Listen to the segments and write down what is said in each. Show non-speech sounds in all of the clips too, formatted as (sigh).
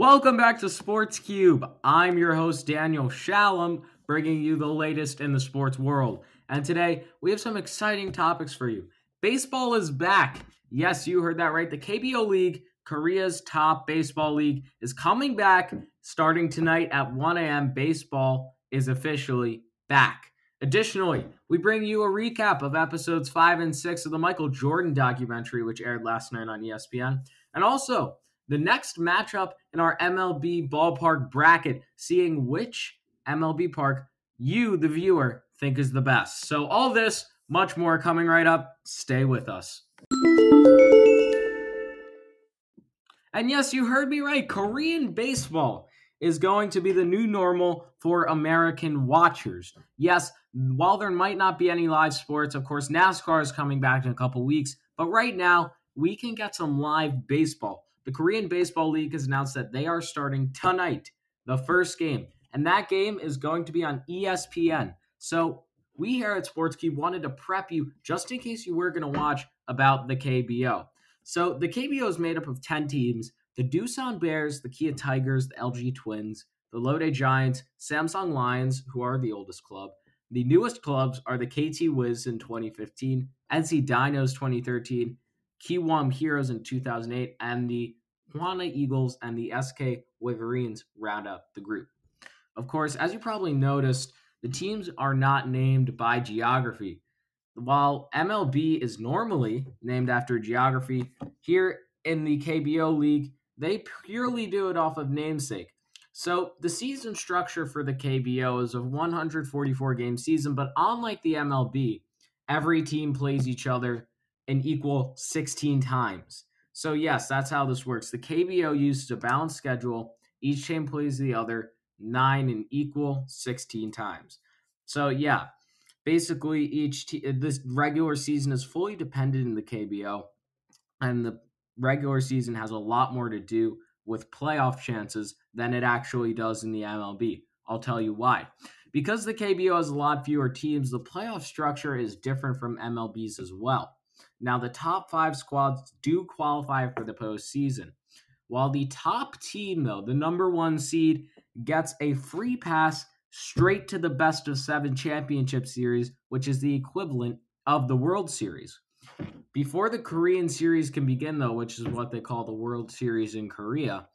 Welcome back to Sports Cube. I'm your host, Daniel Shalom, bringing you the latest in the sports world. And today, we have some exciting topics for you. Baseball is back. Yes, you heard that right. The KBO League, Korea's top baseball league, is coming back starting tonight at 1 a.m. Baseball is officially back. Additionally, we bring you a recap of episodes 5 and 6 of the Michael Jordan documentary, which aired last night on ESPN. And also, the next matchup in our MLB ballpark bracket, seeing which MLB park you, the viewer, think is the best. So, all this, much more coming right up. Stay with us. And yes, you heard me right. Korean baseball is going to be the new normal for American watchers. Yes, while there might not be any live sports, of course, NASCAR is coming back in a couple weeks, but right now, we can get some live baseball. The Korean Baseball League has announced that they are starting tonight, the first game, and that game is going to be on ESPN. So, we here at Sports Cube wanted to prep you just in case you were going to watch about the KBO. So, the KBO is made up of 10 teams the Doosan Bears, the Kia Tigers, the LG Twins, the Lotte Giants, Samsung Lions, who are the oldest club. The newest clubs are the KT Wiz in 2015, NC Dinos 2013, Kiwoom Heroes in 2008, and the Hanwha Eagles and the SK Wolverines round out the group. Of course, as you probably noticed, the teams are not named by geography. While MLB is normally named after geography, here in the KBO League, they purely do it off of namesake. So the season structure for the KBO is a 144 game season, but unlike the MLB, every team plays each other an equal 16 times. So yes, that's how this works. The KBO uses a balanced schedule. Each team plays the other nine and equal 16 times. So yeah, basically each te- uh, this regular season is fully dependent in the KBO, and the regular season has a lot more to do with playoff chances than it actually does in the MLB. I'll tell you why. Because the KBO has a lot fewer teams, the playoff structure is different from MLB's as well. Now, the top five squads do qualify for the postseason. While the top team, though, the number one seed, gets a free pass straight to the best of seven championship series, which is the equivalent of the World Series. Before the Korean series can begin, though, which is what they call the World Series in Korea,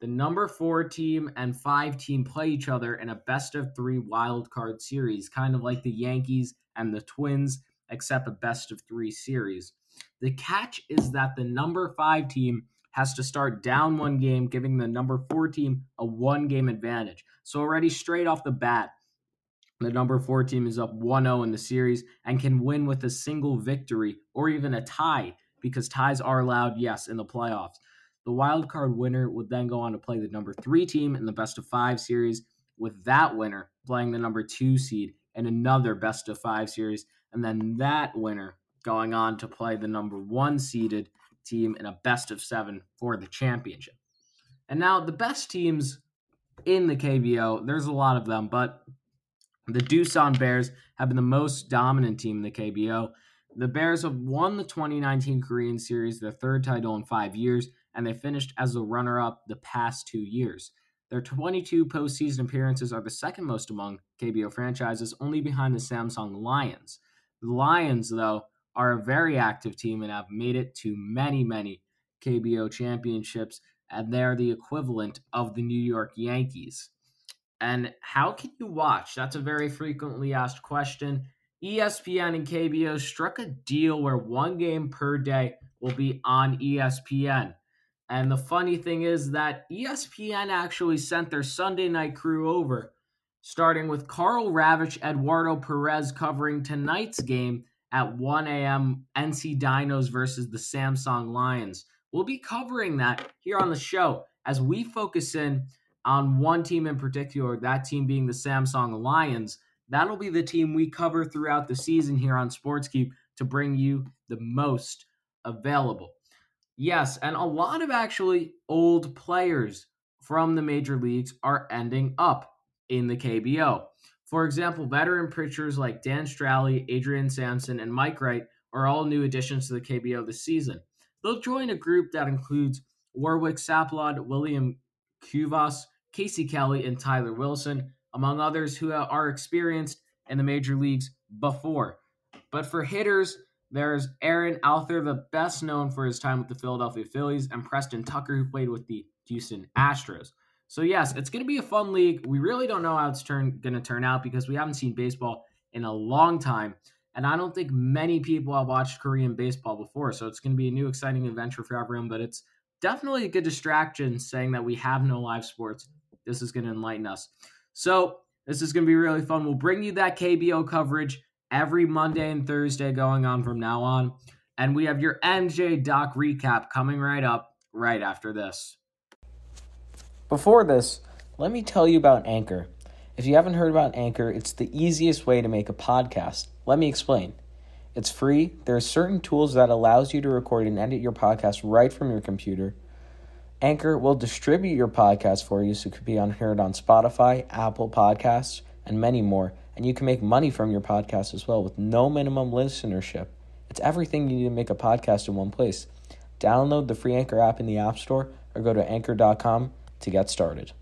the number four team and five team play each other in a best of three wild card series, kind of like the Yankees and the Twins, except a best of three series. The catch is that the number five team has to start down one game, giving the number four team a one game advantage. So, already straight off the bat, the number four team is up 1 0 in the series and can win with a single victory or even a tie because ties are allowed, yes, in the playoffs. The wild card winner would then go on to play the number three team in the best of five series, with that winner playing the number two seed in another best of five series, and then that winner going on to play the number one seeded team in a best of seven for the championship. And now the best teams in the KBO, there's a lot of them, but the Doosan Bears have been the most dominant team in the KBO. The Bears have won the 2019 Korean Series, their third title in five years, and they finished as the runner up the past two years. Their 22 postseason appearances are the second most among KBO franchises, only behind the Samsung Lions. The Lions, though, are a very active team and have made it to many, many KBO championships, and they're the equivalent of the New York Yankees. And how can you watch? That's a very frequently asked question. ESPN and KBO struck a deal where one game per day will be on ESPN. And the funny thing is that ESPN actually sent their Sunday night crew over, starting with Karl Ravech, Eduardo Perez covering tonight's game at 1 a.m. NC Dinos versus the Samsung Lions. We'll be covering that here on the show as we focus in on one team in particular, that team being the Samsung Lions. That'll be the team we cover throughout the season here on Sports Cube to bring you the most available. Yes, and a lot of actually old players from the major leagues are ending up in the KBO. For example, veteran pitchers like Dan Straily, Adrian Sampson, and Mike Wright are all new additions to the KBO this season. They'll join a group that includes Warwick Saupold, William Cuevas, Casey Kelly, and Tyler Wilson, among others who are experienced in the major leagues before. But for hitters, there's Aaron Altherr, the best known for his time with the Philadelphia Phillies, and Preston Tucker, who played with the Houston Astros. So yes, it's going to be a fun league. We really don't know how it's turn going to turn out because we haven't seen baseball in a long time, and I don't think many people have watched Korean baseball before. So it's going to be a new exciting adventure for everyone. But it's definitely a good distraction saying that we have no live sports. This is going to enlighten us. So this is going to be really fun. We'll bring you that KBO coverage every Monday and Thursday going on from now on. And we have your MJ Doc recap coming right up right after this. Before this, let me tell you about Anchor. If you haven't heard about Anchor, it's the easiest way to make a podcast. Let me explain. It's free. There are certain tools that allows you to record and edit your podcast right from your computer. Anchor will distribute your podcast for you so it could be on, heard on Spotify, Apple Podcasts, and many more. And you can make money from your podcast as well with no minimum listenership. It's everything you need to make a podcast in one place. Download the free Anchor app in the App Store or go to anchor.com to get started.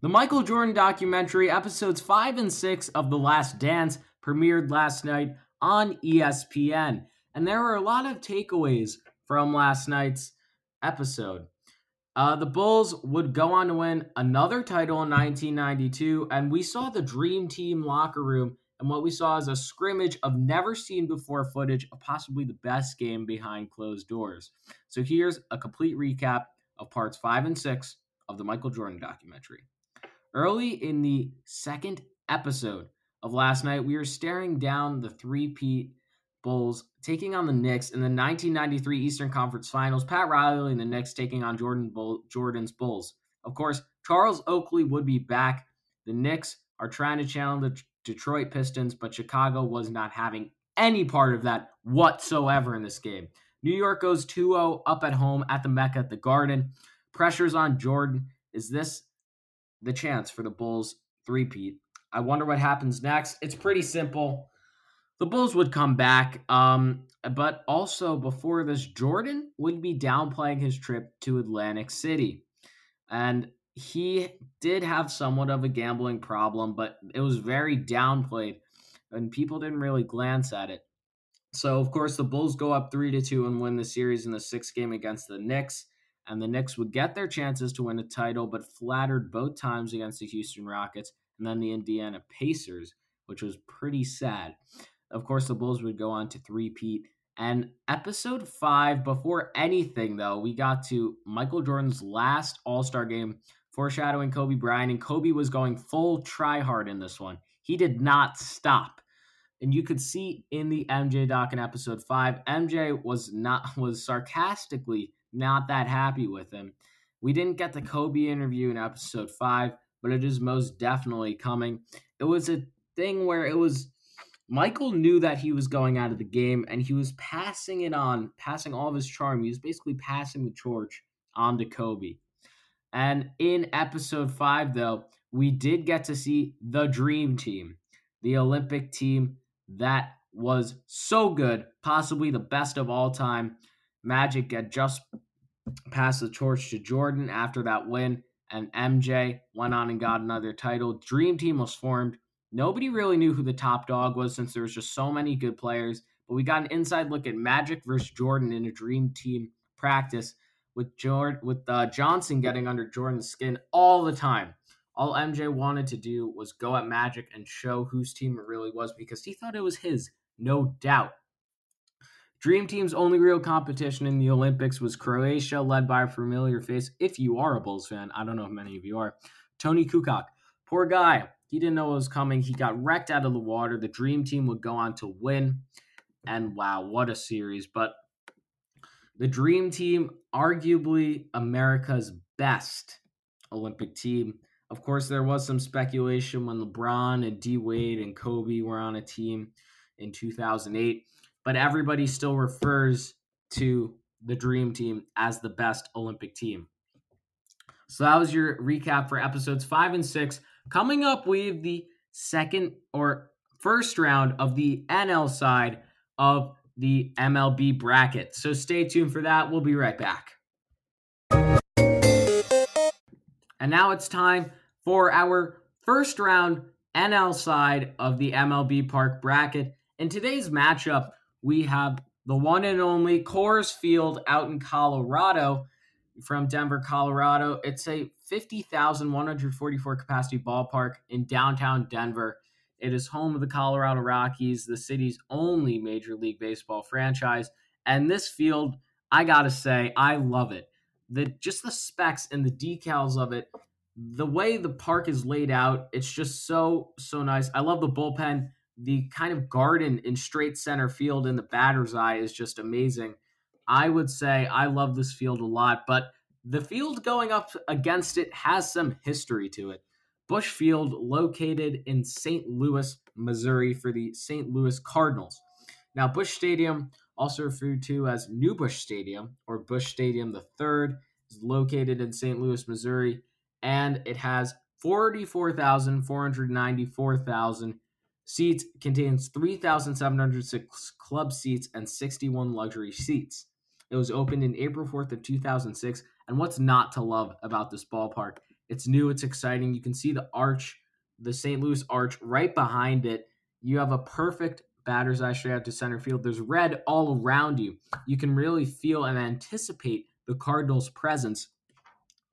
The Michael Jordan documentary, episodes 5 and 6 of The Last Dance, premiered last night on ESPN. And there were a lot of takeaways from last night's episode. Uh, the Bulls would go on to win another title in 1992, and we saw the Dream Team locker room and what we saw is a scrimmage of never seen before footage of possibly the best game behind closed doors. So here's a complete recap of parts five and six of the Michael Jordan documentary. Early in the second episode of last night, we were staring down the three-peat Bulls taking on the Knicks in the 1993 Eastern Conference Finals. Pat Riley and the Knicks taking on Jordan Bull, Jordan's Bulls. Of course, Charles Oakley would be back. The Knicks are trying to challenge the Detroit Pistons, but Chicago was not having any part of that whatsoever in this game. New York goes 2 0 up at home at the Mecca at the Garden. Pressures on Jordan. Is this the chance for the Bulls three-peat? I wonder what happens next. It's pretty simple. The Bulls would come back, um, but also before this, Jordan would be downplaying his trip to Atlantic City. And he did have somewhat of a gambling problem, but it was very downplayed and people didn't really glance at it. So, of course, the Bulls go up 3 to 2 and win the series in the sixth game against the Knicks and the Knicks would get their chances to win a title, but flattered both times against the Houston Rockets and then the Indiana Pacers, which was pretty sad. Of course, the Bulls would go on to three-peat. And episode five, before anything, though, we got to Michael Jordan's last All Star game, foreshadowing Kobe Bryant, and Kobe was going full try hard in this one. He did not stop. And you could see in the MJ doc in episode five, MJ was not (laughs) was sarcastically not that happy with him. We didn't get the Kobe interview in episode five, but it is most definitely coming. It was a thing where it was Michael knew that he was going out of the game and he was passing it on, passing all of his charm. He was basically passing the torch on to Kobe. And in episode five, though, we did get to see the dream team, the Olympic team that was so good, possibly the best of all time. Magic had just passed the torch to Jordan after that win, and MJ went on and got another title. Dream Team was formed. Nobody really knew who the top dog was since there was just so many good players. But we got an inside look at Magic versus Jordan in a Dream Team practice with Jordan, with uh, Johnson getting under Jordan's skin all the time. All MJ wanted to do was go at Magic and show whose team it really was because he thought it was his, no doubt. Dream Team's only real competition in the Olympics was Croatia, led by a familiar face. If you are a Bulls fan, I don't know if many of you are. Toni Kukoc. Poor guy. He didn't know what was coming. He got wrecked out of the water. The Dream Team would go on to win. And wow, what a series. But the Dream Team, arguably America's best Olympic team. Of course, there was some speculation when LeBron and D Wade and Kobe were on a team in 2008 but everybody still refers to the Dream Team as the best Olympic team. So that was your recap for episodes five and six. Coming up, we have the second or first round of the NL side of the MLB bracket. So stay tuned for that. We'll be right back. And now it's time for our first round NL side of the MLB Park bracket. In today's matchup, we have the one and only Coors Field out in Colorado from Denver, Colorado. It's a 50,144 capacity ballpark in downtown Denver. It is home of the Colorado Rockies, the city's only Major League Baseball franchise. And this field, I got to say, I love it. The just the specs and the decals of it, the way the park is laid out, it's just so so nice. I love the bullpen the kind of garden in straight center field in the batter's eye is just amazing. I would say I love this field a lot, but the field going up against it has some history to it. Busch Field, located in St. Louis, Missouri, for the St. Louis Cardinals. Now, Busch Stadium, also referred to as New Busch Stadium or Busch Stadium III, is located in St. Louis, Missouri, and it has 44,494,000 seats contains 3,706 club seats and 61 luxury seats. It was opened in April 4th of 2006. And what's not to love about this ballpark? It's new, it's exciting. You can see the arch, the St. Louis arch right behind it. You have a perfect batter's eye straight out to center field. There's red all around you. You can really feel and anticipate the Cardinals' presence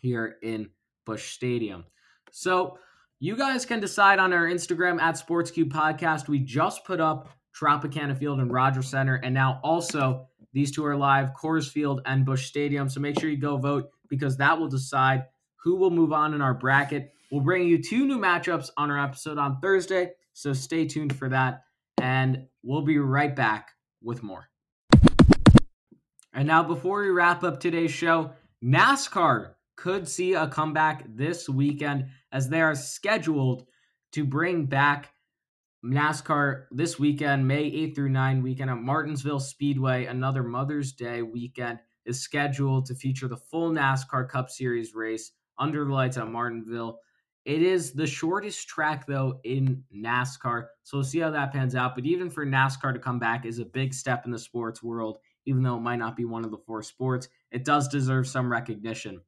here in Busch Stadium. So, you guys can decide on our Instagram at SportsCube Podcast. We just put up Tropicana Field and Rogers Center, and now also these two are live, Coors Field and Busch Stadium. So make sure you go vote because that will decide who will move on in our bracket. We'll bring you two new matchups on our episode on Thursday, so stay tuned for that, and we'll be right back with more. And now, before we wrap up today's show, NASCAR could see a comeback this weekend as they are scheduled to bring back NASCAR this weekend, May 8th through 9 weekend at Martinsville Speedway. Another Mother's Day weekend is scheduled to feature the full NASCAR Cup Series race under the lights at Martinsville. It is the shortest track, though, in NASCAR. So we'll see how that pans out. But even for NASCAR to come back is a big step in the sports world, even though it might not be one of the four sports. It does deserve some recognition.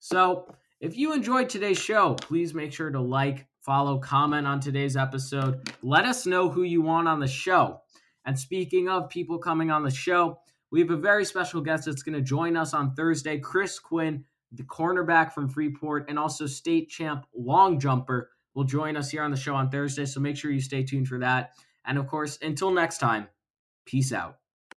So if you enjoyed today's show, please make sure to like, follow, comment on today's episode. Let us know who you want on the show. And speaking of people coming on the show, we have a very special guest that's going to join us on Thursday, Chris Quinn, the cornerback from Freeport and also state champ long jumper, will join us here on the show on Thursday. So make sure you stay tuned for that. And of course, until next time, peace out.